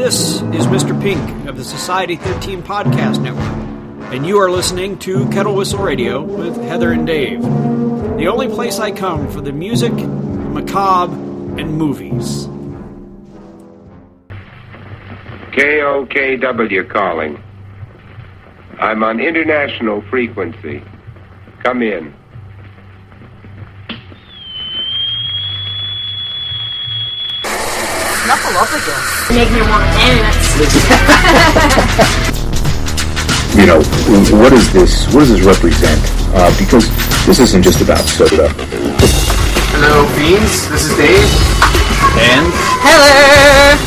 This is Mr. Pink of the Society 13 Podcast Network, and you are listening to Kettle Whistle Radio with Heather and Dave, the only place I come for the music, macabre, and movies. KOKW calling. I'm on international frequency. Come in. Up again. Make me want to dance. you know, what is this? What does this represent? Uh, because this isn't just about soda. Hello, Beans. This is Dave. And Hello.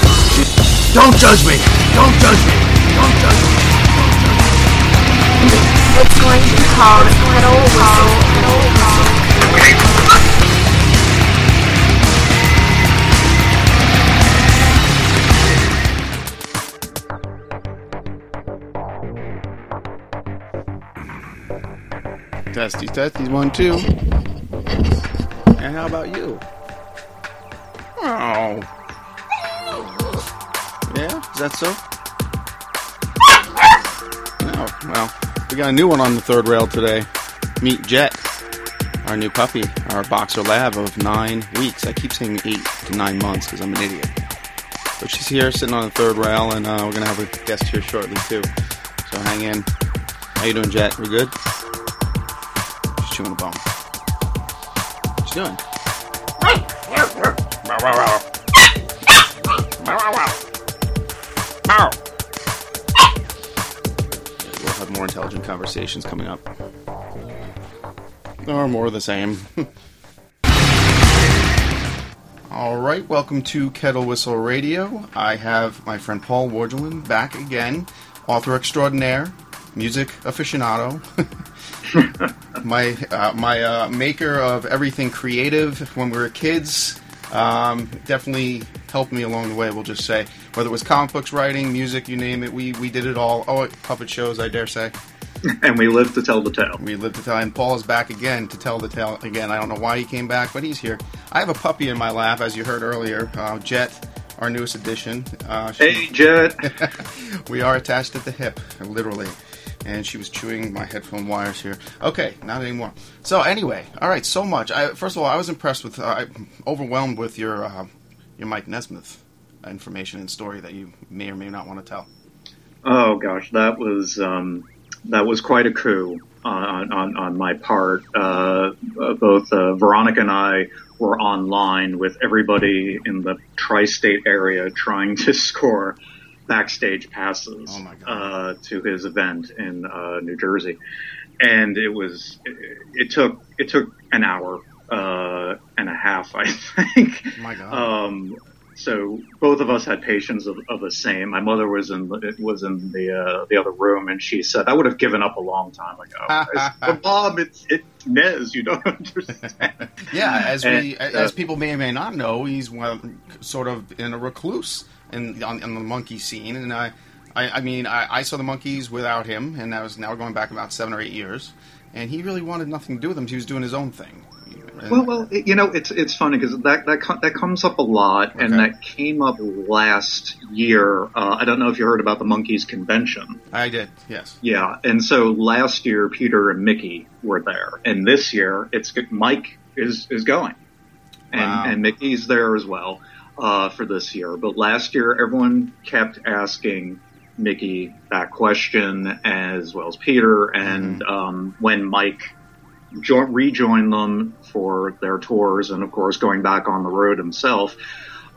don't judge me. Don't judge me. Don't judge me. It's going to be called Kettle Whistle. Testies, testies, one, two. And how about you? Oh. Yeah, is that so? Oh, well, we got a new one on the third rail today. Meet Jet, our new puppy, our boxer lab of nine weeks. I keep saying eight to nine months because I'm an idiot. But she's here sitting on the third rail, and uh, we're going to have a guest here shortly, too. So hang in. How you doing, Jet? We good? Chewing a bone. What you doing? We'll have more intelligent conversations coming up. Or more of the same. All right, welcome to Kettle Whistle Radio. I have my friend Paul Wargelin back again, author extraordinaire, music aficionado, my uh, my uh, maker of everything creative when we were kids. Um, definitely helped me along the way. We'll just say whether it was comic books, writing, music, you name it, we we did it all. Oh, puppet shows, I dare say. and we live to tell the tale. We live to tell, and Paul is back again to tell the tale again. I don't know why he came back, but he's here. I have a puppy in my lap, as you heard earlier, uh, Jet, our newest addition. Uh, she- Hey, Jet. we are attached at the hip, literally. And she was chewing my headphone wires here. Okay, not anymore. So anyway, all right. So much. I, first of all, I was impressed with, uh, overwhelmed with your uh, your Mike Nesmith information and story that you may or may not want to tell. Oh gosh, that was um, that was quite a coup on on, on my part. Uh, uh, both uh, Veronica and I were online with everybody in the tri-state area trying to score backstage passes Oh uh, to his event in uh, New Jersey, and it was it, it took it took an hour uh, and a half, I think. My God. Um, so both of us had patients of, of the same. My mother was in the, was in the uh, the other room, and she said, "I would have given up a long time ago." Said, but Bob, it's it Nez, you don't understand. Yeah, as And, we uh, as people may or may not know, he's well, sort of in a recluse in on, on the monkey scene, and I, I, I mean, I, I saw the Monkees without him, and that was now going back about seven or eight years, and he really wanted nothing to do with them. He was doing his own thing. Well, well, you know, it's it's funny because that that that comes up a lot, and that came up last year. Uh, I don't know if you heard about the Monkees convention. I did, yes. Yeah, and so last year Peter and Mickey were there, and this year it's Mike is is going, and Wow. and Mickey's there as well uh, for this year. But last year everyone kept asking Mickey that question as well as Peter, and um, when Mike jo- rejoined them for their tours, and of course going back on the road himself,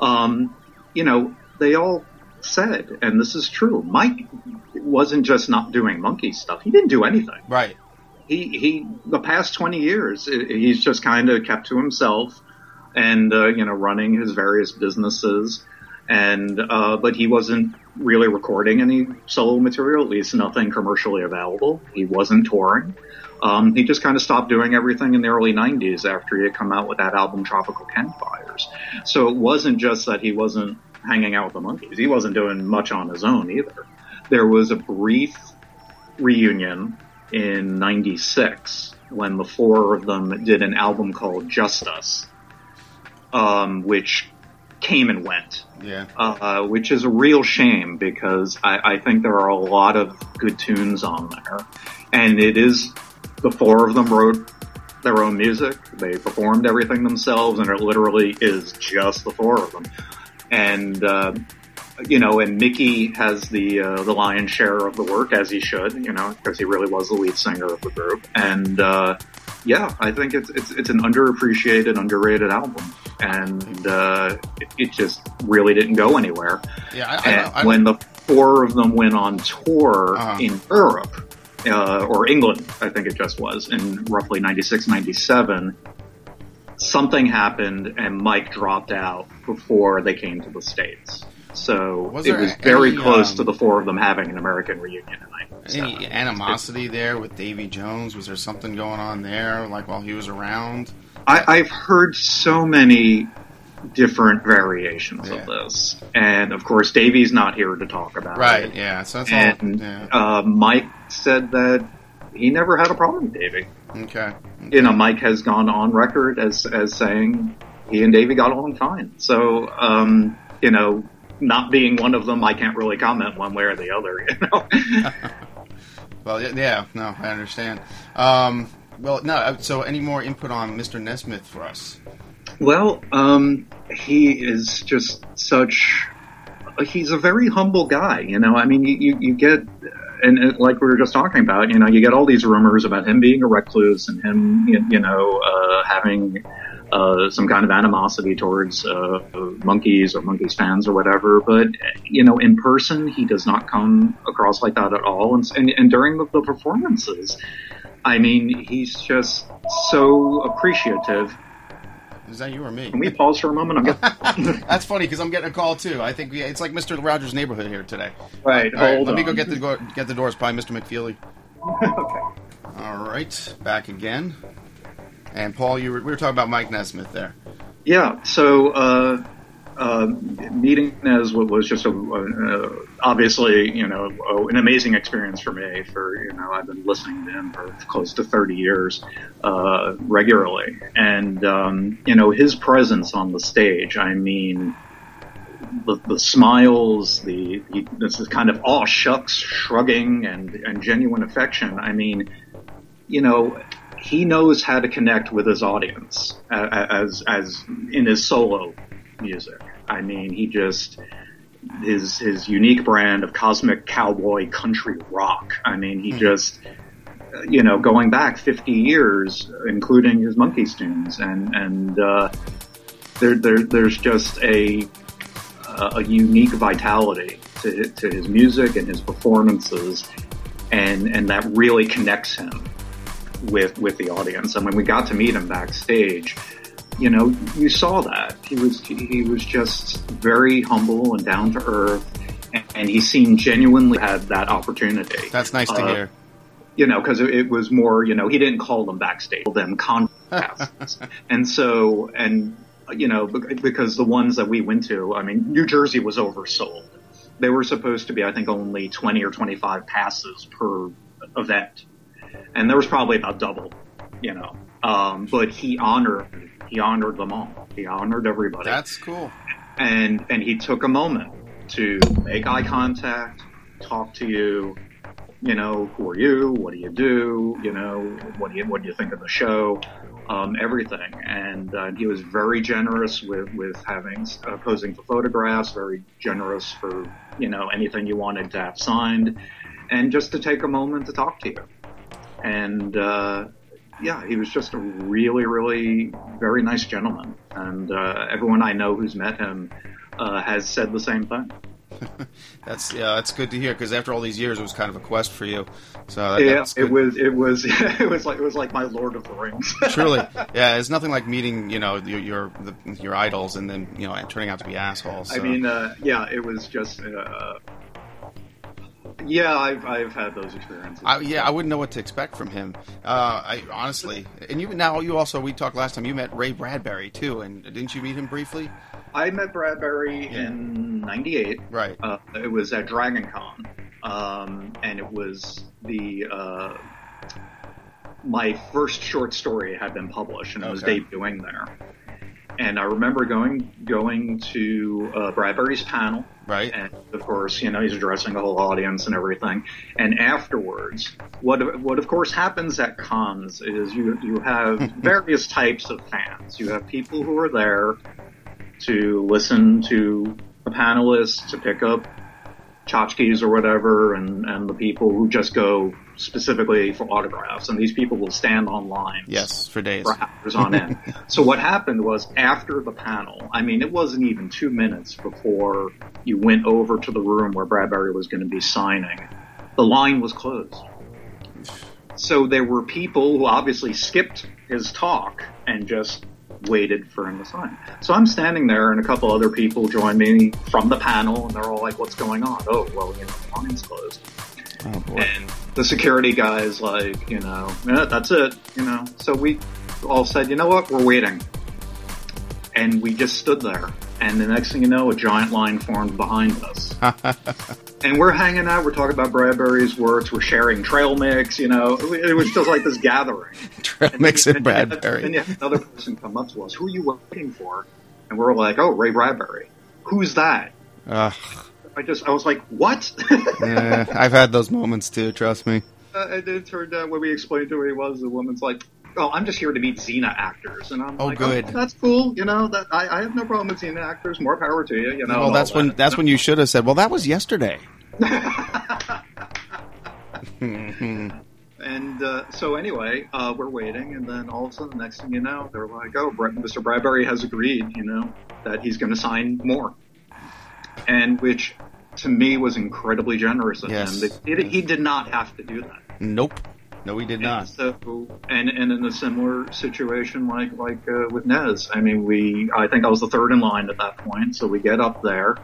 um, you know they all said, and this is true, Mike wasn't just not doing monkey stuff. He didn't do anything. Right. He he. The past twenty years, he's just kind of kept to himself, and uh, you know, running his various businesses, and uh, but he wasn't really recording any solo material, at least nothing commercially available. He wasn't touring. Um, he just kind of stopped doing everything in the early 90s after he had come out with that album Tropical Campfires. So it wasn't just that he wasn't hanging out with the Monkees. He wasn't doing much on his own either. There was a brief reunion in 96 when the four of them did an album called Just Us, um, which came and went Yeah. uh, which is a real shame because I, I think there are a lot of good tunes on there, and it is the four of them wrote their own music. They performed everything themselves, and it literally is just the four of them. And uh, you know, and Mickey has the uh, the lion's share of the work as he should, you know, because he really was the lead singer of the group. And uh, yeah, I think it's it's it's an underappreciated, underrated album, and uh, it, it just really didn't go anywhere. Yeah, I, I, And I, when the four of them went on tour Uh-huh. in Europe, uh, or England, I think it just was, in roughly 96, 97, something happened and Mike dropped out before they came to the States. So Was it was very any, close um, to the four of them having an American reunion in 97. any animosity there with Davy Jones? Was there something going on there, like while he was around? I, I've heard so many different variations Yeah. of this. And of course, Davy's not here to talk about Right. it. Right, yeah. So that's all. And Yeah. uh, Mike said that he never had a problem with Davy. Okay. You know, Mike has gone on record as as saying he and Davey got along fine. So, um, you know, not being one of them, I can't really comment one way or the other. You know, Well, yeah. No, I understand. Um, well, no. uh, So, any more input on Mr. Nesmith for us? Well, um, he is just such. He's a very humble guy, you know. I mean, you, you, get, and like we were just talking about, you know, you get all these rumors about him being a recluse and him, you, you know, uh, having uh, some kind of animosity towards uh, Monkees or Monkees fans or whatever. But you know, in person, he does not come across like that at all. And and, and during the, the performances, I mean, he's just so appreciative. Is that you or me? Can we pause for a moment? Getting That's funny because I'm getting a call too. I think we, it's like Mr. Rogers' neighborhood here today. right. All right, hold let me go get the go, get the doors. Probably Mr. McFeely. okay. All right, back again. And Paul, you were, we were talking about Mike Nesmith there. Yeah. So uh, uh, meeting Nez wa- was just a, uh, obviously you know a- an amazing experience for me. For you know I've been listening to him for close to thirty years uh, regularly, and um, you know his presence on the stage. I mean. The, the smiles, the, the this is kind of aw shucks shrugging and, and genuine affection. I mean, you know, he knows how to connect with his audience as as in his solo music. I mean, he just his his unique brand of cosmic cowboy country rock. I mean, he just uh, you know going back 50 years, including his Monkees tunes, and and uh, there, there there's just a a unique vitality to to his music and his performances, and and that really connects him with with the audience. And when we got to meet him backstage, you know, you saw that he was he was just very humble and down to earth, and, and he seemed genuinely had that opportunity. That's nice to Uh, hear. you know, because it, was more, you know, he didn't call them backstage, them contests. and so, and, you know, because the ones that we went to, I mean, New Jersey was oversold. They were supposed to be, I think, only 20 or 25 passes per event. And there was probably about double, you know. Um, but he honored, he honored them all. He honored everybody That's cool. and and he took a moment to make eye contact, talk to you. You know, who are you? What do you do? You know, what do you what do you think of the show? Um, everything, and uh, he was very generous with with having uh, posing for photographs. Very generous for you know anything you wanted to have signed, and just to take a moment to talk to you. And uh, yeah, he was just a really, really very nice gentleman. And uh, everyone I know who's met him uh, has said the same thing. That's yeah, that's good to hear because after all these years, it was kind of a quest for you. So that, yeah, it was, it was, it was like it was like my Lord of the Rings. Truly, yeah. It's nothing like meeting, you know, your your, the, your idols and then you know turning out to be assholes. I mean, uh, yeah, it was just. Uh, yeah, I've I've had those experiences. I, yeah, I wouldn't know what to expect from him. Uh, I honestly, and you now you also we talked last time. You met Ray Bradbury too, and didn't you meet him briefly? I met Bradbury in '98. Right. Uh, it was at Dragon Con, um, and it was the uh, my first short story had been published, and it was debuting there. And I remember going going to uh, Bradbury's panel, Right. and of course, you know, he's addressing the whole audience and everything. And afterwards, what what of course happens at cons is you you have various types of fans. You have people who are there to listen to the panelists, to pick up tchotchkes or whatever, and and the people who just go specifically for autographs. And these people will stand online Yes, for days. for hours on end. so what happened was after the panel, I mean, it wasn't even two minutes before you went over to the room where Bradbury was going to be signing. The line was closed. So there were people who obviously skipped his talk and just waited for him to sign. So I'm standing there and a couple other people join me from the panel and they're all like, what's going on? Oh, well, you know, the line's closed. Oh. And the security guy is like, you know, yeah, that's it, you know. So we all said, you know what, we're waiting. And we just stood there. And the next thing you know, a giant line formed behind us. and we're hanging out, we're talking about Bradbury's works, we're sharing trail mix, you know. It was just like this gathering. Trail mix and Bradbury. And then you have another person come up to us, who are you waiting for? And we're like, oh, Ray Bradbury. Who's that? Ugh. I just, I was like, what? Eh, I've had those moments too. Trust me. Uh, and it turned out when we explained to who he was, the woman's like, "Oh, I'm just here to meet Xena actors," and I'm Oh, like, good. that's cool." You know, that I, I have no problem with Xena actors. More power to you. You know. well, that's when that. that's when you should have said, "Well, that was yesterday." And uh, so anyway, uh, we're waiting, and then all of a sudden, the next thing you know, they're like, "Oh, Mr. Bradbury has agreed, you know, that he's going to sign more," and which to me was incredibly generous of Yes. him. That he, he did not have to do that. Nope. No, he did not. So, and and in a similar situation like like uh, with Nez, I mean, we I think I was the third in line at that point. So we get up there,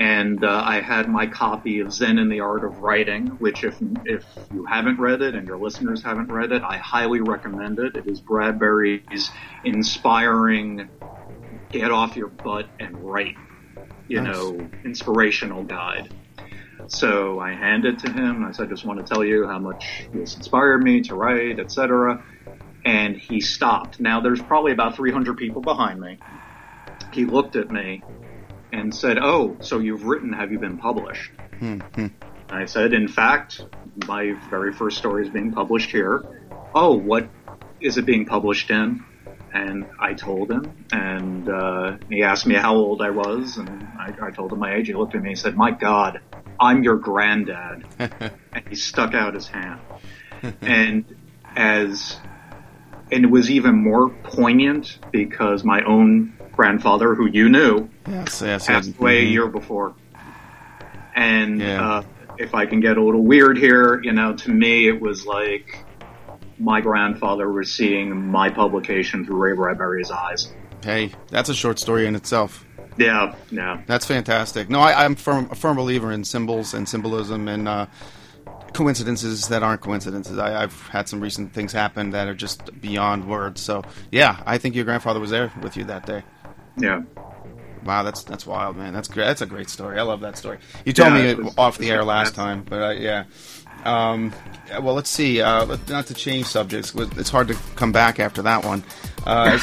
and uh, I had my copy of Zen and the Art of Writing, which if if you haven't read it and your listeners haven't read it, I highly recommend it. It is Bradbury's inspiring, get off your butt and write, you Nice. know, inspirational guide. So I handed it to him. I said, I just want to tell you how much this inspired me to write, etc. And he stopped. Now there's probably about 300 people behind me. He looked at me and said, Oh, so you've written, have you been published? Hmm, hmm. I said, In fact, my very first story is being published here. Oh, what is it being published in? And I told him, and uh, he asked me how old I was, and I, I told him my age. He looked at me and said, "My God, I'm your granddad." and he stuck out his hand. and as and it was even more poignant because my own grandfather, who you knew, Yes, yes. passed yes. away a Mhm. year before. And Yeah. uh, if I can get a little weird here, you know, to me it was like my grandfather was seeing my publication through Ray Bradbury's eyes. Hey, that's a short story in itself. Yeah, yeah. That's fantastic. No, I, I'm firm, a firm believer in symbols and symbolism and uh, coincidences that aren't coincidences. I, I've had some recent things happen that are just beyond words. So, yeah, I think your grandfather was there with you that day. Yeah. Wow, that's that's wild, man. That's great. That's a great story. I love that story. You told Yeah, me was- off the air last time, but uh, yeah. Um, well, let's see. Uh, not to change subjects, it's hard to come back after that one. Uh,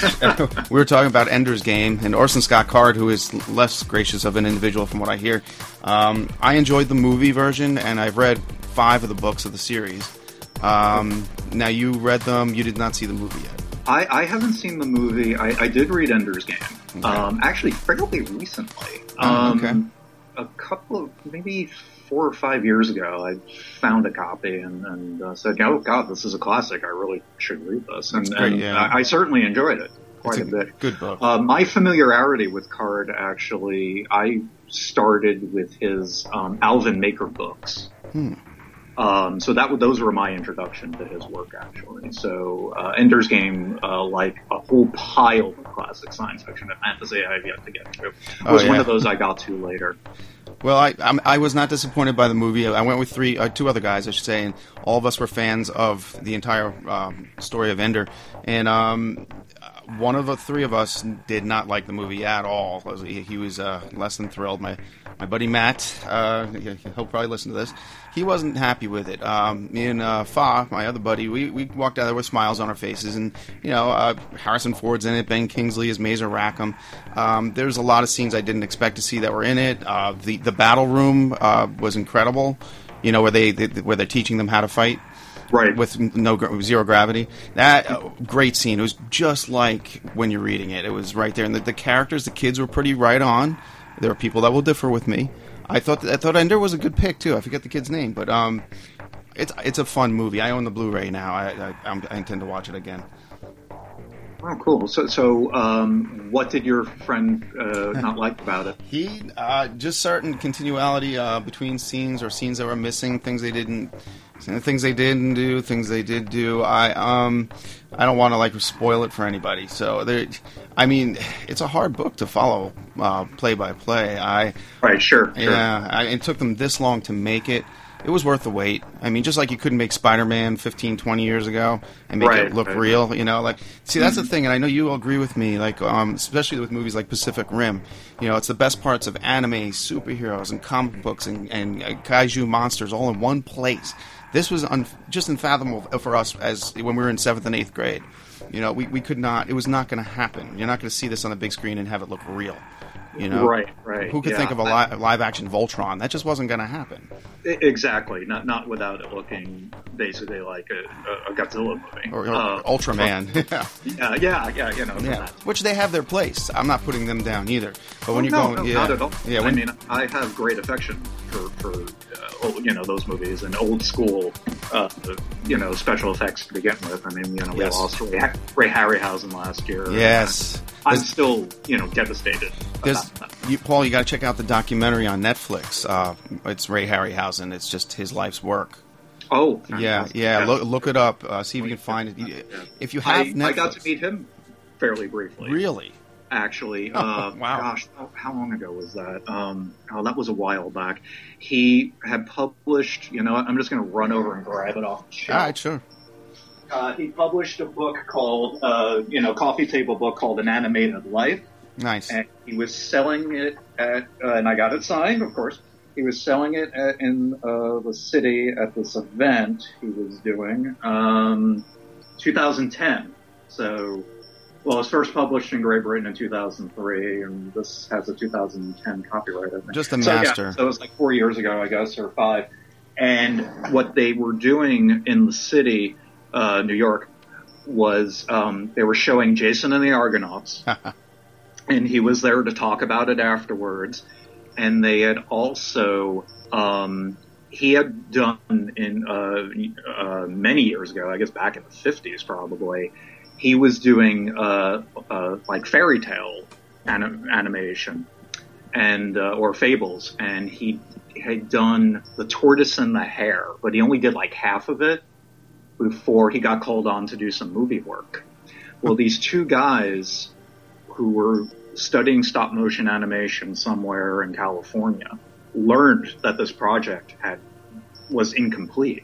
we were talking about Ender's Game and Orson Scott Card, who is less gracious of an individual from what I hear. Um, I enjoyed the movie version, and I've read five of the books of the series. Um, now you read them. You did not see the movie yet. I, I haven't seen the movie. I, I did read Ender's Game, um, actually fairly recently. Oh, Um, okay. A couple of maybe four or five years ago, I found a copy and, and uh, said, "Oh God, this is a classic. I really should read this." And, great, and yeah. I, I certainly enjoyed it quite a, a bit. good book. Uh, my familiarity with Card actually, I started with his um, Alvin Maker books. Hmm. Um, so that those were my introduction to his work, actually. So uh, Ender's Game, uh, like a whole pile of classic science fiction and fantasy I have yet to get to, Oh, was one of those I got to later. Well, I I'm, I was not disappointed by the movie. I went with three, uh, two other guys, I should say, and all of us were fans of the entire um, story of Ender. And um, one of the three of us did not like the movie at all. He, was uh, less than thrilled. My my buddy Matt, uh, he- he'll probably listen to this. He wasn't happy with it. Um, me and uh, Fa, my other buddy, we, we walked out there with smiles on our faces, and you know, uh, Harrison Ford's in it. Ben Kingsley is Mazer Rackham. Um, there's a lot of scenes I didn't expect to see that were in it. Uh, the the battle room uh, was incredible. You know, where they, they where they're teaching them how to fight right with no zero gravity. That uh, great scene. It was just like when you're reading it. It was right there, and the, the characters, the kids were pretty right on. There are people that will differ with me. I thought I thought Ender was a good pick too. I forget the kid's name, but um, it's it's a fun movie. I own the Blu-ray now. I I, I'm, I intend to watch it again. Oh, cool. So, so um, what did your friend uh, not like about it? He uh, just certain continuality uh, between scenes or scenes that were missing, things they didn't, things they didn't do, things they did do. I um, I don't want to like spoil it for anybody. So there, I mean, it's a hard book to follow uh, play by play. I Right, sure. sure. yeah, I, it took them this long to make it. It was worth the wait. I mean, just like you couldn't make Spider-Man 15, 20 years ago and make Right, it look right. real, you know, like see that's the thing and I know you all agree with me like um especially with movies like Pacific Rim. You know, it's the best parts of anime, superheroes and comic books and and uh, kaiju monsters all in one place. This was un- just unfathomable for us as when we were in 7th and 8th grade. You know, we, we could not it was not going to happen. You're not going to see this on the big screen and have it look real. You know, Right, right, Who could yeah. think of a li- live action Voltron? That just wasn't going to happen. Exactly. Not not without it looking basically like a, a Godzilla movie. Or, or Uh, Ultraman. yeah. Yeah, yeah, yeah. You know. yeah. Which they have their place. I'm not putting them down either. But when Oh, no, going, no, yeah, not at all. yeah, I mean, I have great affection for, for uh, you know those movies and old school, uh, you know, special effects to begin with. I mean, you know, we Yes. lost Ray, Ray Harryhausen last year. yes, I'm still, you know, devastated. There's, you, Paul, you got to check out the documentary on Netflix. Uh, it's Ray Harryhausen. It's just his life's work. Oh, Yeah, fantastic. yeah. Look, look it up. Uh, see if you can find it. If you have I, Netflix, I got to meet him fairly briefly. really. actually. Oh, Uh, wow. Gosh, how, how long ago was that? Um, oh, that was a while back. He had published. You know, I'm just going to run over and grab it off the All right, sure. Uh, he published a book called, uh, you know, coffee table book called An Animated Life, Nice. and he was selling it at, uh, and I got it signed, of course. He was selling it at, in uh, the city at this event he was doing, um, 2010. So, well, it was first published in Great Britain in 2003, and this has a 2010 copyright. I think. Just a So, yeah, master. so it was like four years ago, I guess, or five. And what they were doing in the city, uh, New York, was um, they were showing Jason and the Argonauts, and he was there to talk about it afterwards. And they had also um, he had done in uh, uh, many years ago, I guess back in the fifties probably. He was doing uh, uh, like fairy tale anim- animation and uh, or fables, and he had done the tortoise and the hare, but he only did like half of it. Before he got called on to do some movie work. Well, these two guys who were studying stop motion animation somewhere in California learned that this project had was incomplete.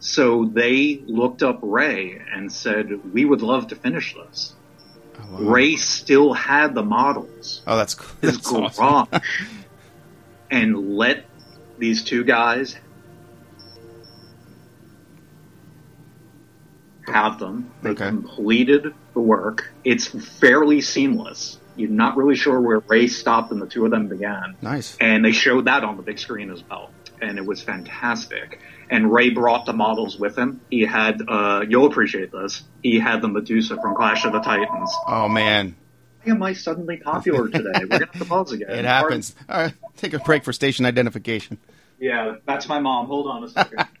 So they looked up Ray and said, "We would love to finish this." Oh, wow. Ray still had the models, Oh, that's cool. his That's garage, awesome. and let these two guys have them. They Okay. completed the work. It's fairly seamless. You're not really sure where Ray stopped and the two of them began. Nice. And they showed that on the big screen as well. And it was fantastic. And Ray brought the models with him. He had, uh, you'll appreciate this. He had the Medusa from Clash of the Titans. Oh man, Why am I suddenly popular today? We're gonna have to pause again. it happens. All right, take a break for station identification. Yeah, that's my mom. Hold on a second.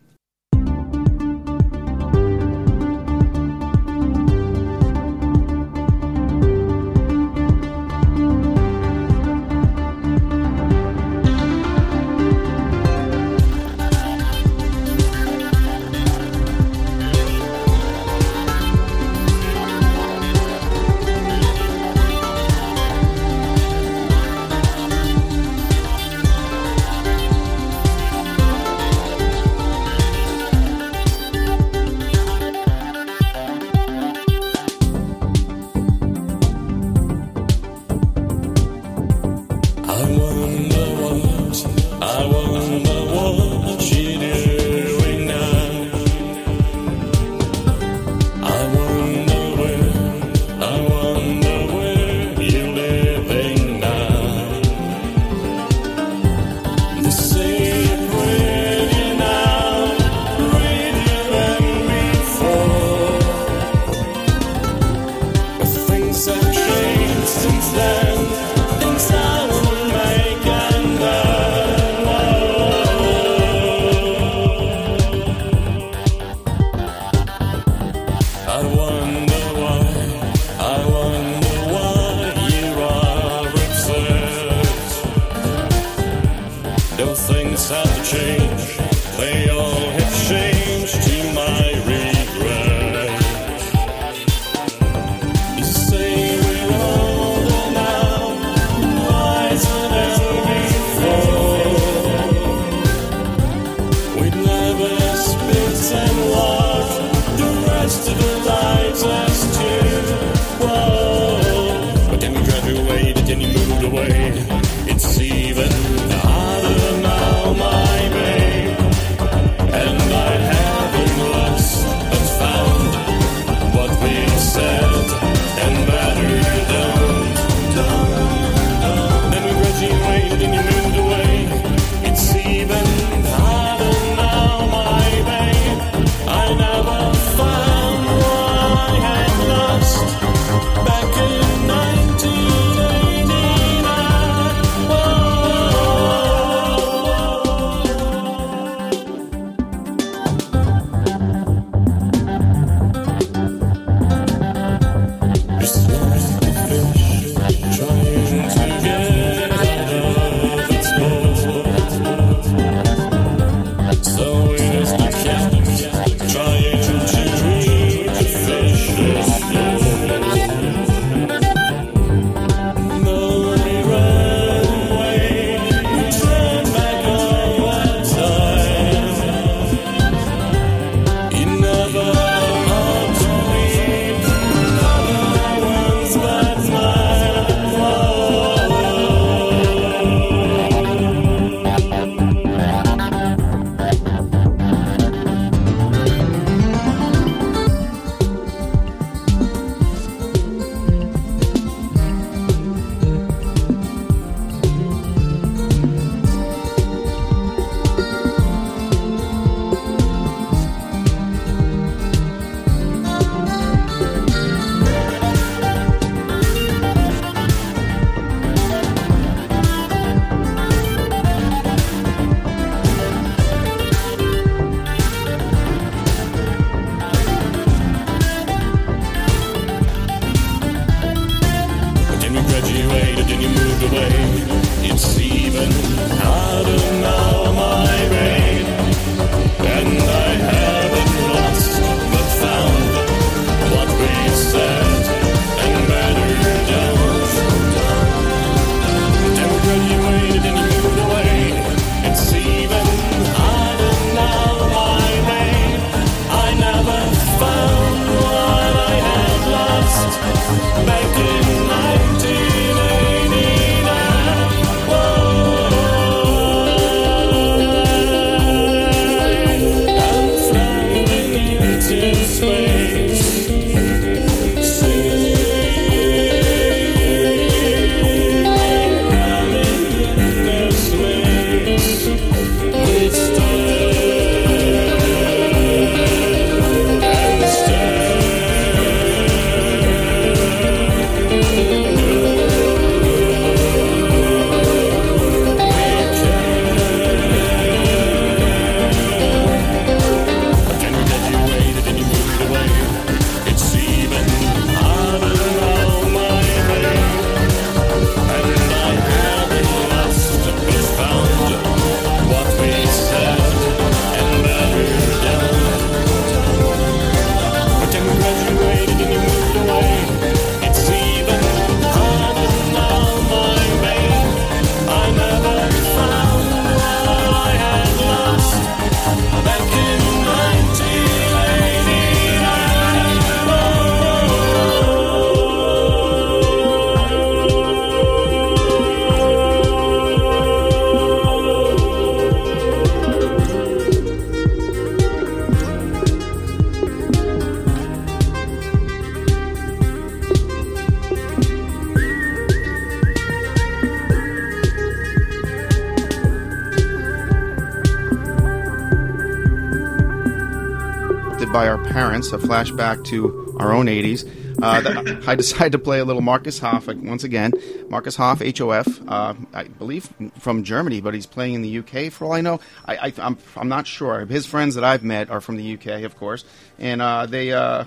parents, a flashback to our own 80s. Uh, I decided to play a little Marcus Hoff once again. Marcus Hoff, H O F, uh, I believe from Germany, but he's playing in the UK for all I know. I, I, I'm, I'm not sure. His friends that I've met are from the UK, of course, and uh, they, uh,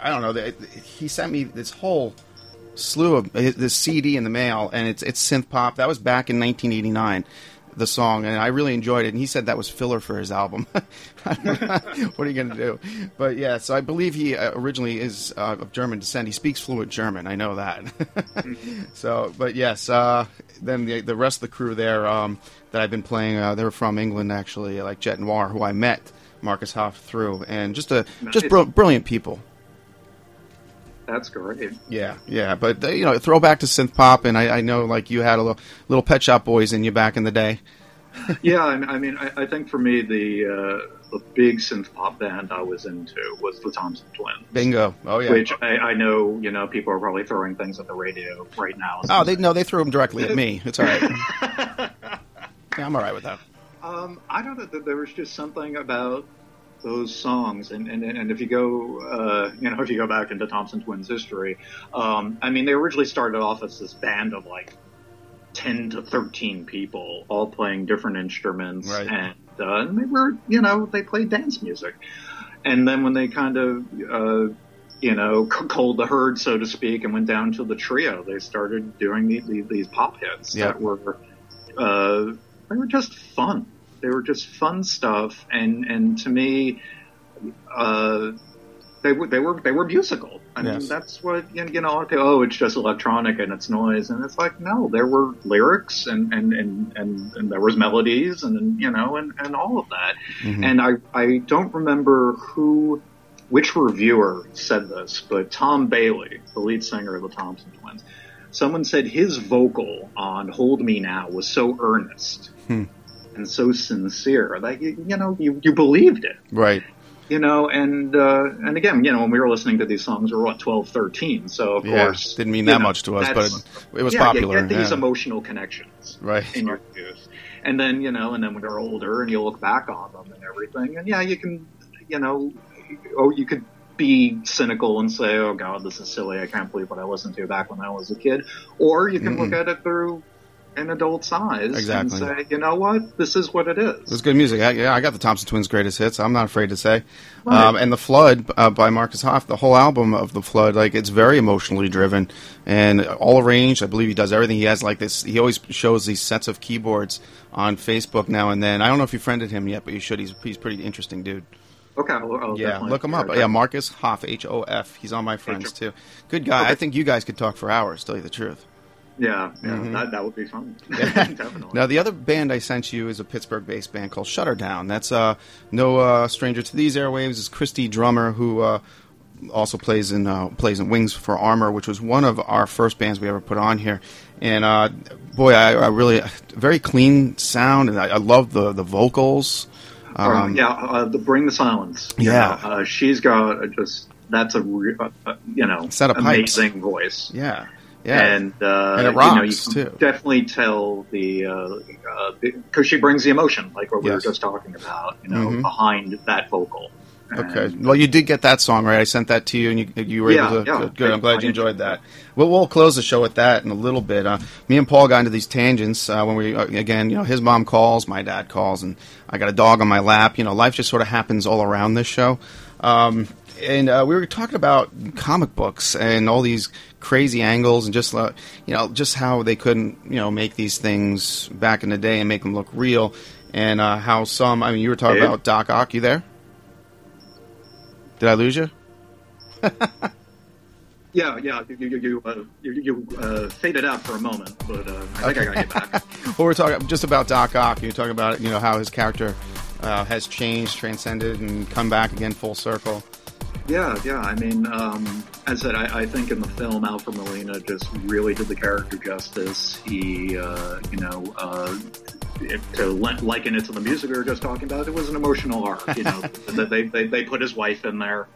I don't know, they, he sent me this whole slew of this CD in the mail, and it's it's synth pop. That was back in 1989 the song, and I really enjoyed it. And he said that was filler for his album. what are you going to do? But yeah, so I believe he uh, originally is uh, of German descent. He speaks fluent German. I know that. so, but yes, uh, then the the rest of the crew there um, that I've been playing, uh, they're from England actually, like Jet Noir, who I met Marcus Hoff through, and just a just br- brilliant people. That's great. Yeah, yeah, but uh, you know, throwback to synth pop, and I, I know like you had a little, little Pet Shop Boys in you back in the day. yeah, I, I mean, I, I, think for me the uh, the big synth pop band I was into was the Thompson Twins. Bingo! Oh yeah. Which I, I know, you know, people are probably throwing things at the radio right now. Oh, they no, they threw them directly at me. It's all right. yeah, I'm all right with that. Um, I don't know. There was just something about those songs, and and, and if you go, uh, you know, if you go back into Thompson Twins history, um, I mean, they originally started off as this band of like ten to thirteen people, all playing different instruments, right. and, uh, and they were, you know, they played dance music, and then when they kind of uh, you know, culled the herd, so to speak, and went down to the trio. They started doing the, the, these pop hits yep. that were, uh, they were just fun. They were just fun stuff, and and to me, uh, they were they were they were musical. I mean, yes. that's what you know. Okay, oh, it's just electronic and it's noise, and it's like no, there were lyrics and and and and, and there was melodies and you know and and all of that. Mm-hmm. And I I don't remember who. Which reviewer said this? But Tom Bailey, the lead singer of the Thompson Twins, someone said his vocal on "Hold Me Now" was so earnest, hmm and so sincere Like you, you know you, you believed it right you know and uh, and again you know when we were listening to these songs we were what 12 13 so of yeah, course didn't mean that know, much to us but it, it was yeah, popular you get these yeah. emotional connections right in your youth and then you know and then when you're older and you look back on them and everything and yeah you can you know oh you could be cynical and say, "Oh God, this is silly. I can't believe what I listened to back when I was a kid," or you can Mm-mm. look at it through an adult size Exactly. and say, you know what, this is what it is. It was good music. I, yeah, I got the Thompson Twins' greatest hits. I'm not afraid to say. Right. Um, and the Flood uh, by Marcus Hoff. The whole album of the Flood, like it's very emotionally driven and all arranged. I believe he does everything. He has like this. He always shows these sets of keyboards on Facebook now and then. I don't know if you friended him yet, but you should. He's he's pretty interesting dude. Okay, I'll, I'll yeah, look him up. Yeah. Marcus Hoff, H O F. He's on my friends too. Good guy. I think you guys could talk for hours. Tell you the truth. Yeah, yeah, Mhm. that, that would be fun. Definitely. Now, the other band I sent you is a Pittsburgh-based band called Shutterdown. That's uh, no uh, stranger to these airwaves. Is Christy Drummer, who uh, also plays in uh, plays in Wings for Armor, which was one of our first bands we ever put on here. And uh, boy, I, I really very clean sound, and I, I love the the vocals. Um, yeah, uh, the Bring the Silence. Yeah. uh, she's got just that's a re- you know Set of pipes. amazing voice. Yeah, yeah, and uh, And it you know, rocks, you can too. definitely tell the because she brings the emotion, like what we were just talking about, you know, Mhm. behind that vocal. Okay. Well, you did get that song right. I sent that to you, and you, you were Yeah, able to. yeah. good, good. I'm glad I you enjoyed that. Well, we'll close the show with that in a little bit. Uh, me and Paul got into these tangents uh, when we uh, again, you know, his mom calls, my dad calls, and I got a dog on my lap. You know, life just sort of happens all around this show. Um, and uh, we were talking about comic books and all these crazy angles, and just uh, you know, just how they couldn't, you know, make these things back in the day and make them look real, and uh, how some. I mean, you were talking about Doc Ock. You there? Did I lose you? Yeah, yeah, you you you, uh, you, you uh, faded out for a moment, but uh, I think I got you back. Well, we're talking just about Doc Ock. You're talking about you know how his character uh, has changed, transcended, and come back again full circle. Yeah, yeah. I mean, um, as I said, I, I think in the film, Alfred Molina just really did the character justice. He, uh, you know, uh, if, to li- liken it to the music we were just talking about, it was an emotional arc. You know, that they, they they put his wife in there,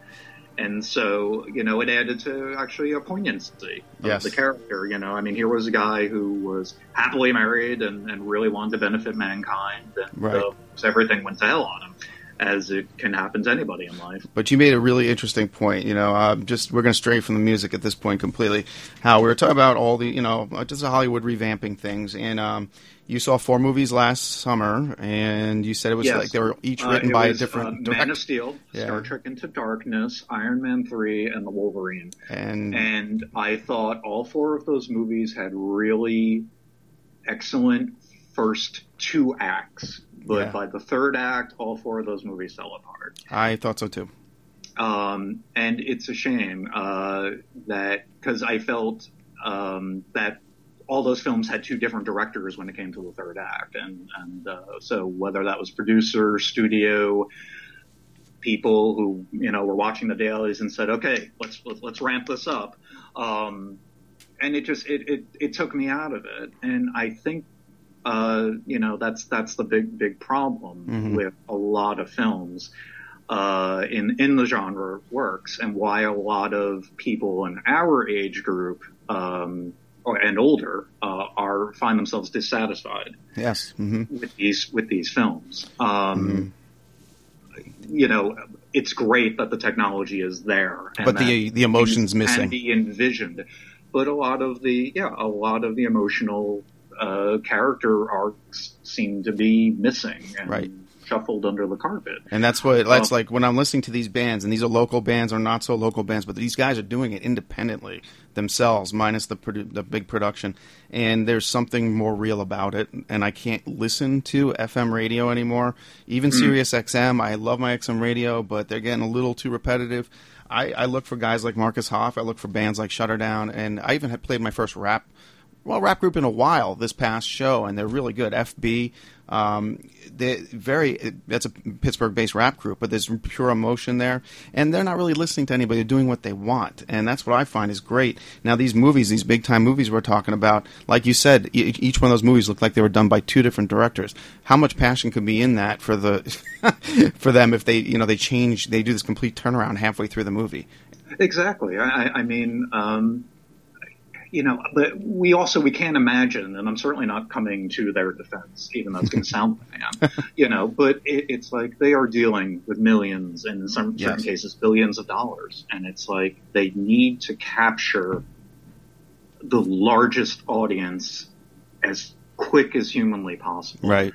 and so you know, it added to actually a poignancy of Yes. the character. You know, I mean, here was a guy who was happily married and, and really wanted to benefit mankind, and Right. uh, so everything went to hell on him. As it can happen to anybody in life. But you made a really interesting point. You know, uh, just we're going to stray from the music at this point completely. How we were talking about all the, you know, uh, just Hollywood revamping things, and um, you saw four movies last summer, and you said it was Yes. like they were each Uh, written it by was, a different uh, Man director. of Steel, Yeah. Star Trek Into Darkness, Iron Man 3, and The Wolverine. And And I thought all four of those movies had really excellent first two acts. But Yeah. by the third act, all four of those movies fell apart. I thought so too. Um, and it's a shame uh, that because I felt um, that all those films had two different directors when it came to the third act, and and uh, so whether that was producer, studio, people who you know were watching the dailies and said, okay, let's let's, let's ramp this up, um, and it just it, it it took me out of it, and I think. Uh, you know that's that's the big big problem Mhm. with a lot of films uh, in in the genre works, and why a lot of people in our age group um, or, and older uh, are find themselves dissatisfied Yes. hmm with these with these films. Um, You know, it's great that the technology is there, and But the- the emotion's missing. Can be envisioned, but a lot of the yeah, a lot of the emotional uh, character arcs seem to be missing and Right. shuffled under the carpet. And that's what that's Oh. like when I'm listening to these bands, and these are local bands or not so local bands, but these guys are doing it independently themselves, minus the produ- the big production. And there's something more real about it. And I can't listen to FM radio anymore. Even Mm. Sirius XM, I love my XM radio, but they're getting a little too repetitive. I, I look for guys like Marcus Hoff. I look for bands like Shutterdown, and I even had played my first rap well rap group in a while this past show, and they're really good. FB, um, they very that's a Pittsburgh based rap group, but there's pure emotion there, and they're not really listening to anybody. They're doing what they want, and that's what I find is great. Now these movies, these big time movies we're talking about, like you said, e- each one of those movies looked like they were done by two different directors. How much passion could be in that for the for them if they you know they change they do this complete turnaround halfway through the movie? Exactly. I, I- mean, um, you know, but we also we can't imagine, and I'm certainly not coming to their defense, even though it's going to sound like I am. You know, but it, it's like they are dealing with millions, and in some certain Yes. cases, billions of dollars, and it's like they need to capture the largest audience as quick as humanly possible. Right.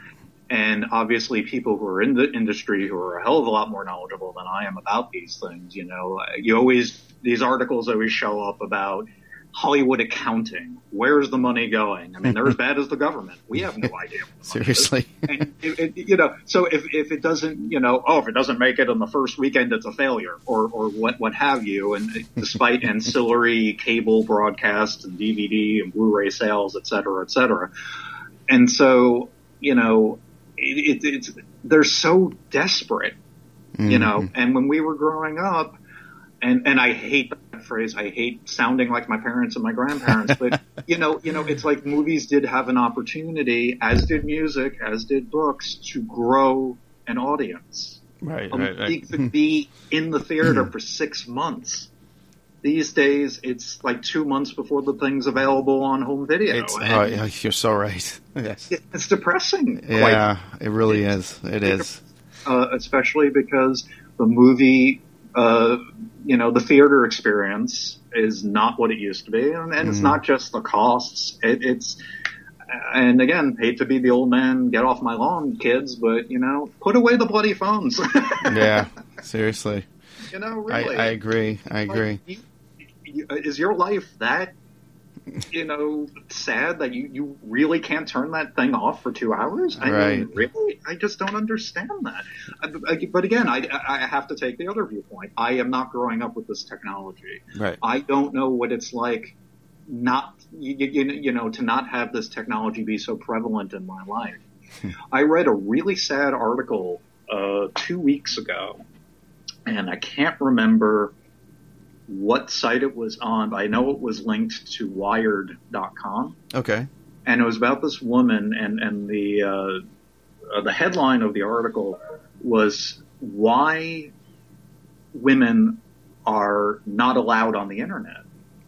And obviously, people who are in the industry who are a hell of a lot more knowledgeable than I am about these things, you know, you always, these articles always show up about Hollywood accounting. Where's the money going? I mean, they're as bad as the government. We have no idea. Seriously. And it, it, you know, so if, if it doesn't, you know, oh, if it doesn't make it on the first weekend, it's a failure or, or what, what have you. And despite ancillary cable broadcasts and DVD and Blu-ray sales, et cetera, et cetera. And so, you know, it, it, it's, they're so desperate, you know, mm-hmm. and when we were growing up, and, and I hate phrase. I hate sounding like my parents and my grandparents, but you know, you know, it's like movies did have an opportunity, as did music, as did books, to grow an audience. Right, A right, right. could be in the theater for six months. These days, it's like two months before the thing's available on home video. It's, oh, you're so right. Yes. it's depressing. quite Yeah, it really is. It is. uh, especially because the movie, uh, you know, the theater experience is not what it used to be, and, and it's Mhm. not just the costs. It, it's and again, hate to be the old man, get off my lawn, kids, but you know, put away the bloody phones. Yeah, seriously. you know, really. I agree. I agree. You- you- is your life that you know sad that you you really can't turn that thing off for two hours? I mean, really, I just don't understand that. I- I- But again, I I have to take the other viewpoint. I am not growing up with this technology. Right. I don't know what it's like not you, you, you know to not have this technology be so prevalent in my life. I read a really sad article uh, two weeks ago, and I can't remember what site it was on, but I know it was linked to Wired.com, Okay. and it was about this woman, and and the uh, uh, the headline of the article was why women are not allowed on the internet.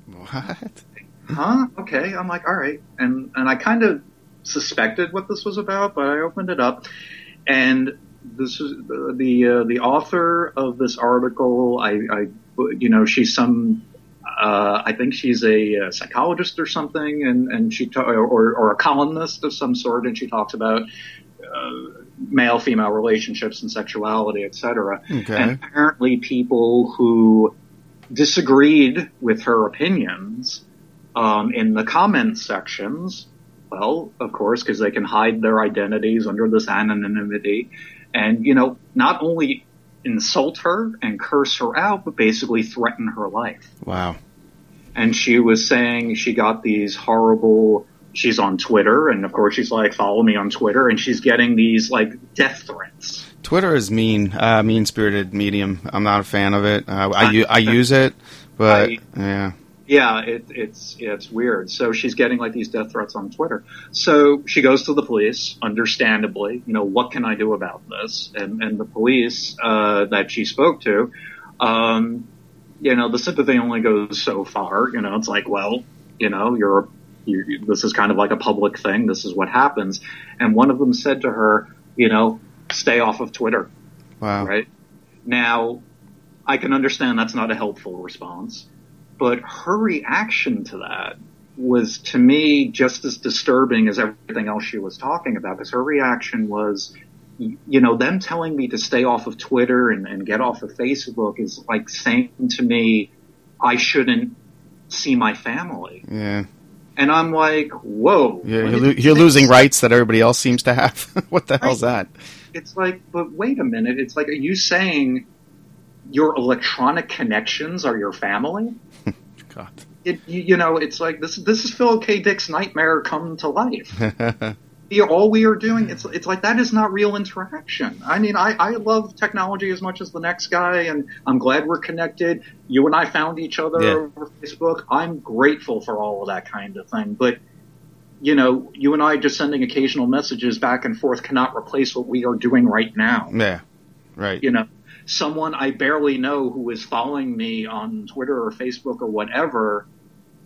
What? Huh? Okay. I'm like, all right. And, and I kind of suspected what this was about, but I opened it up and this is the the, uh, the author of this article. I, I you know, she's some. Uh, I think she's a, uh psychologist or something, and and she ta- or or a columnist of some sort, and she talks about uh, male female relationships and sexuality, etc. Okay. And apparently, people who disagreed with her opinions um, in the comment sections, well, of course, because they can hide their identities under this anonymity, and you know, not only insult her and curse her out, but basically threaten her life. Wow. And she was saying she got these horrible. She's on Twitter, and of course, she's like, "Follow me on Twitter," and she's getting these like death threats. Twitter is mean, uh, mean spirited medium. I'm not a fan of it. Uh, I, I use it, but I- yeah. Yeah, it, it's it's weird. So she's getting like these death threats on Twitter. So she goes to the police, understandably. You know, what can I do about this? And and the police uh, that she spoke to, um, you know, the sympathy only goes so far. You know, it's like, well, you know, you're, you this is kind of like a public thing. This is what happens. And one of them said to her, you know, stay off of Twitter. Wow. Right now, I can understand that's not a helpful response but her reaction to that was to me just as disturbing as everything else she was talking about because her reaction was you know them telling me to stay off of twitter and, and get off of facebook is like saying to me i shouldn't see my family Yeah. and i'm like whoa You're, you're, lo- you you're losing rights that everybody else seems to have. what the hell's that? it's like, but wait a minute. It's like, are you saying your electronic connections are your family? God. It, you, know, it's like this. This is Phil K. Dick's nightmare come to life. You- all we are doing, it's it's like that is not real interaction. I mean, I, I love technology as much as the next guy, and I'm glad we're connected. You and I found each other Yeah. over Facebook. I'm grateful for all of that kind of thing, but you know, you and I just sending occasional messages back and forth cannot replace what we are doing right now. yeah. Right. You know, someone I barely know who is following me on Twitter or Facebook or whatever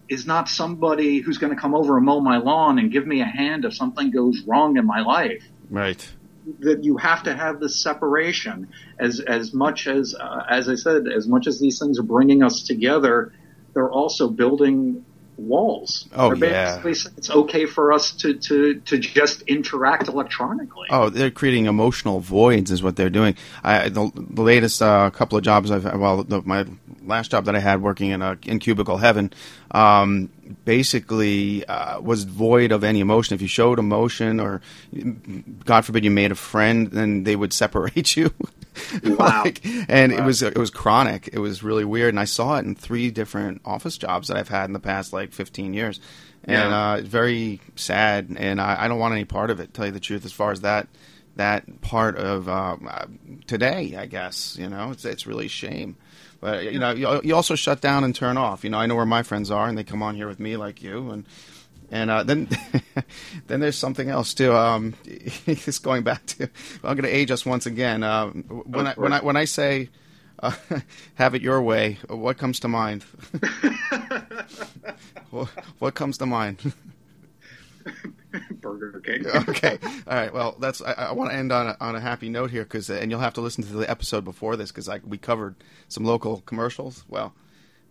is not somebody who's going to come over and mow my lawn and give me a hand if something goes wrong in my life. Right. That you have to have this separation as as much as uh, as I said, as much as these things are bringing us together, they're also building walls. Oh, They're yeah. basically It's okay for us to, to, to just interact electronically. Oh, they're creating emotional voids, is what they're doing. I the, the latest uh, couple of jobs I've well, the, my last job that I had working in a in cubicle heaven, um, basically uh, was void of any emotion. If you showed emotion, or God forbid you made a friend, then they would separate you. Wow. Like, and it was it was chronic. It was really weird, and I saw it in three different office jobs that I've had in the past like 15 years, and Yeah. uh, very sad. And I, I don't want any part of it. to Tell you the truth, as far as that that part of um, uh, today, I guess you know it's it's really a shame. But you know, you, you also shut down and turn off. You know, I know where my friends are, and they come on here with me like you, and and uh, then then there's something else too. Um, it's going back to I'm going to age us once again. Uh, when I when I when I say uh, have it your way, what comes to mind? what, what comes to mind? Burger King. okay. All right. Well, that's. I, I want to end on a, on a happy note here, because and you'll have to listen to the episode before this, because we covered some local commercials. Well,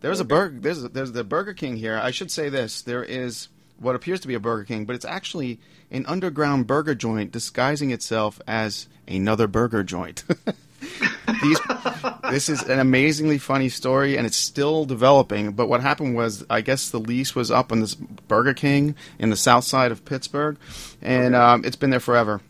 there's a burger. There's a, there's the Burger King here. I should say this. There is what appears to be a Burger King, but it's actually an underground burger joint disguising itself as another burger joint. These, this is an amazingly funny story, and it's still developing. But what happened was, I guess the lease was up on this Burger King in the south side of Pittsburgh, and um, it's been there forever.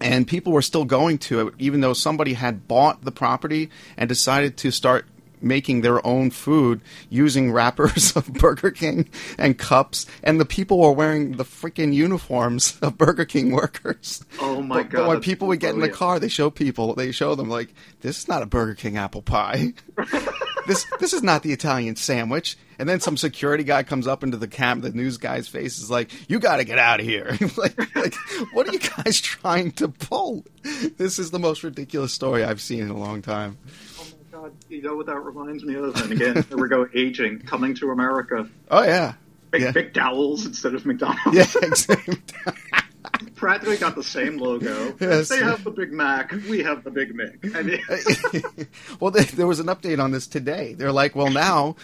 And people were still going to it, even though somebody had bought the property and decided to start making their own food using wrappers of Burger King and cups, and the people were wearing the freaking uniforms of Burger King workers. Oh my But, god! but when people would get in the car, they show people, they show them like, this is not a Burger King apple pie. this this is not the Italian sandwich. And then some security guy comes up into the cam, the news guy's face is like, "You got to get out of here!" like, like, what are you guys trying to pull? This is the most ridiculous story I've seen in a long time. God! You know what that reminds me of? And again, here we go aging, coming to America. Oh yeah, Big Yeah. McDowell's instead of McDonald's. yeah, exactly. practically got the same logo. Yes. They have the Big Mac. We have the Big Mick. I mean, well, there, there was an update on this today. They're like, well, now,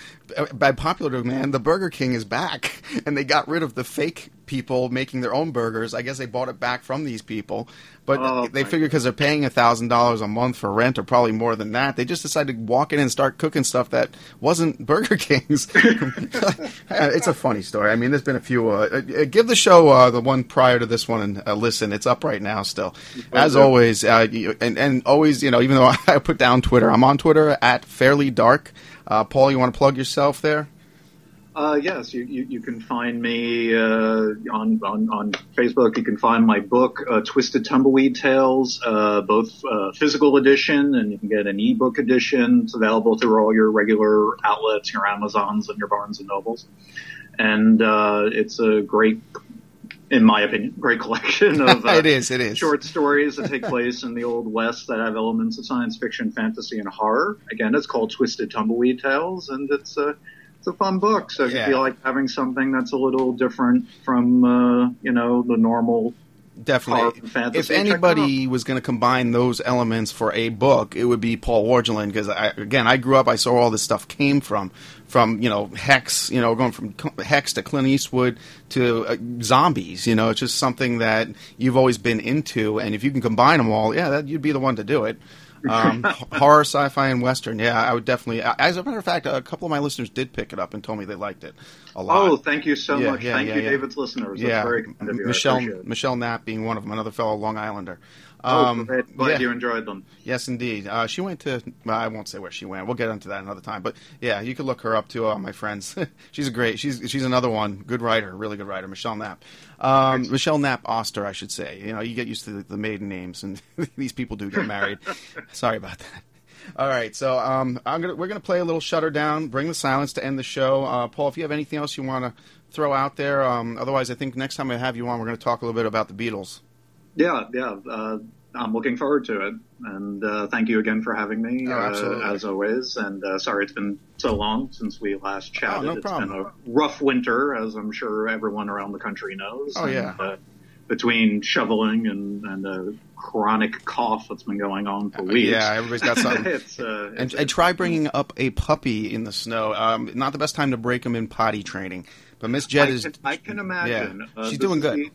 by popular demand, the Burger King is back, and they got rid of the fake people making their own burgers. I guess they bought it back from these people, but Oh, they figure because they're paying a thousand dollars a month for rent, or probably more than that, they just decided to walk in and start cooking stuff that wasn't Burger King's. it's a funny story. I mean, there's been a few. Uh, uh, give the show uh, the one prior to this one and uh, listen. It's up right now still. As always, uh, and and always, you know, even though I put down Twitter, I'm on Twitter at fairly dark. Uh, Paul, you want to plug yourself there? Uh, yes, you, you, you can find me uh, on, on on Facebook. You can find my book, uh, Twisted Tumbleweed Tales, uh, both uh, physical edition and you can get an ebook edition. It's available through all your regular outlets, your Amazons and your Barnes and Nobles. And uh, it's a great, in my opinion, great collection of uh, it is. It is. short stories that take place in the Old West that have elements of science fiction, fantasy, and horror. Again, it's called Twisted Tumbleweed Tales, and it's a it's a fun book. So if Yeah. you feel like having something that's a little different from uh, you know the normal Definitely. fantasy, If anybody was going to combine those elements for a book, it would be Paul Wargelin because I, again, I grew up, I saw all this stuff came from, from you know Hex, you know, going from Hex to Clint Eastwood to uh, zombies. You know, it's just something that you've always been into, and if you can combine them all, yeah, that you'd be the one to do it. Um, horror, sci-fi, and western. Yeah, I would definitely. As a matter of fact, a couple of my listeners did pick it up and told me they liked it a lot. Oh, thank you so Yeah, much. yeah, thank yeah, you, yeah. David's listeners. yeah, That's of Michelle. Michelle Knapp being one of them, another fellow Long Islander. Oh, Um, great. Glad yeah. you enjoyed them. Yes, indeed. Uh, she went to. Well, I won't say where she went. We'll get into that another time. But yeah, you could look her up too. Uh, my friends, she's a great. She's she's another one. Good writer, really good writer. Michelle Knapp. Um, Michelle Knapp Oster, I should say. You know, you get used to the, the maiden names, and these people do get married. Sorry about that. All right, so um, I'm gonna we're gonna play a little Shutter Down, Bring the Silence to end the show. Uh, Paul, if you have anything else you want to throw out there, um, otherwise, I think next time I have you on, we're going to talk a little bit about the Beatles. Yeah, yeah. Uh, I'm looking forward to it, and uh, thank you again for having me, Oh, uh, as always. And uh, sorry it's been so long since we last chatted. Oh, no It's problem. been a rough winter, as I'm sure everyone around the country knows. Oh, and, yeah. uh, between shoveling and, and a chronic cough that's been going on for weeks. Yeah, everybody's got something. it's, uh, And, and try bringing up a puppy in the snow. Um, not the best time to break him in potty training. But Miss Jet I is. can, I can imagine. Yeah, Uh, she's doing good. The,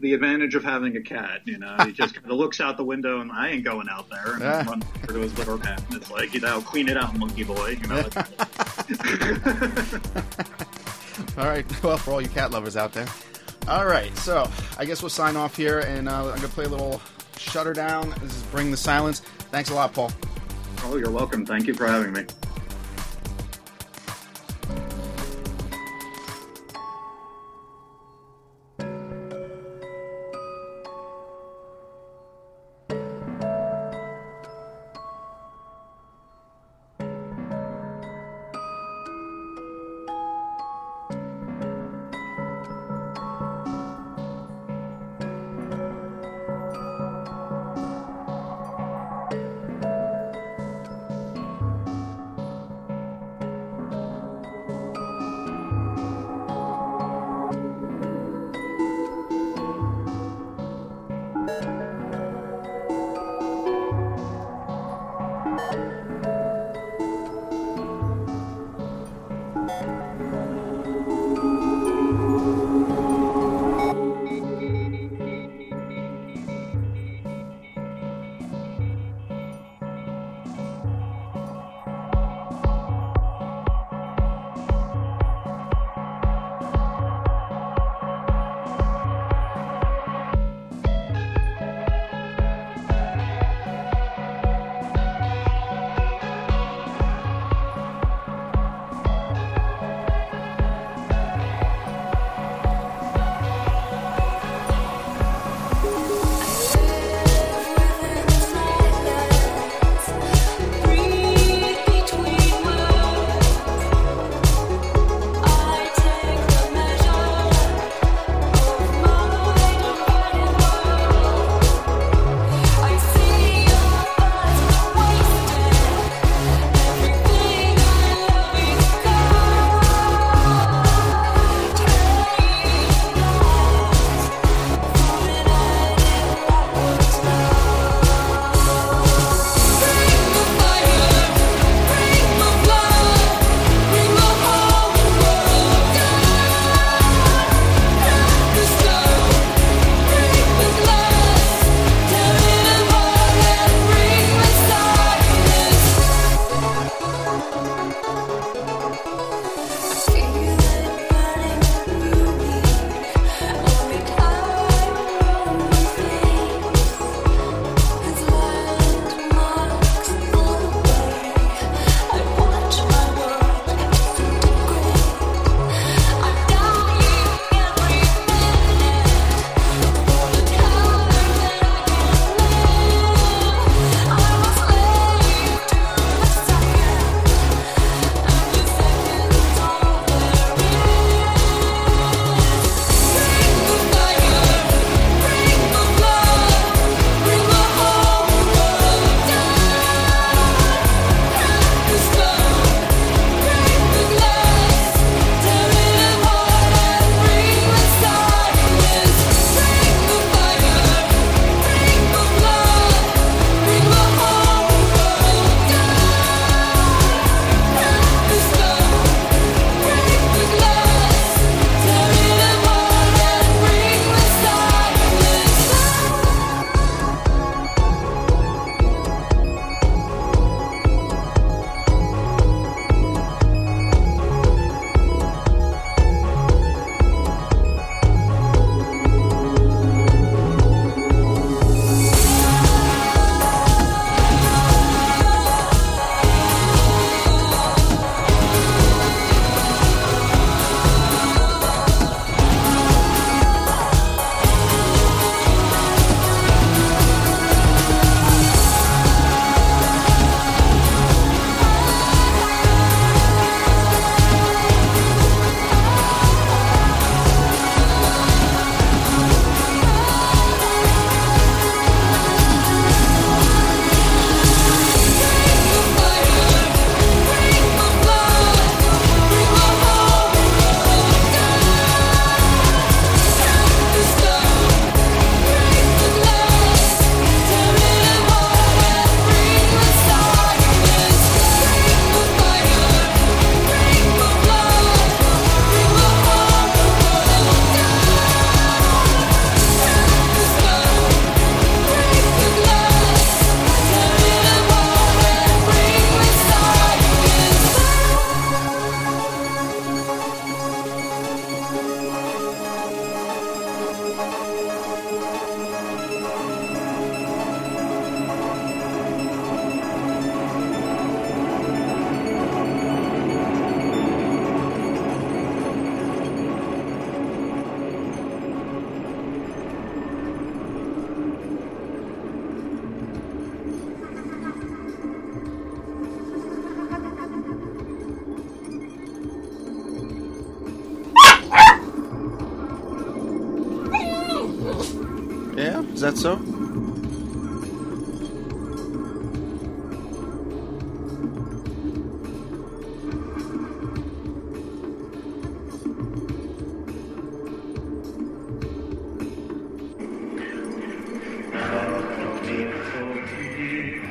the advantage of having a cat, you know, he just kind of looks out the window and I ain't going out there and Ah. runs over to his litter pen. It's like, you know, clean it out, monkey boy. You know, All right. Well, for all you cat lovers out there. All right. So I guess we'll sign off here, and uh, I'm gonna play a little Shutter Down. This is Bring the Silence. Thanks a lot, Paul. oh, you're welcome. Thank you for having me.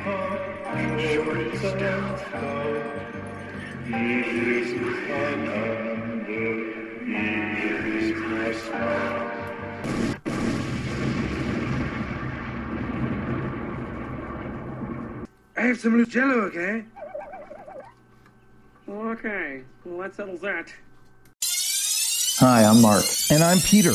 I have some loose jello, okay? Okay, well, that settles that. Hi, I'm Mark. And I'm Peter.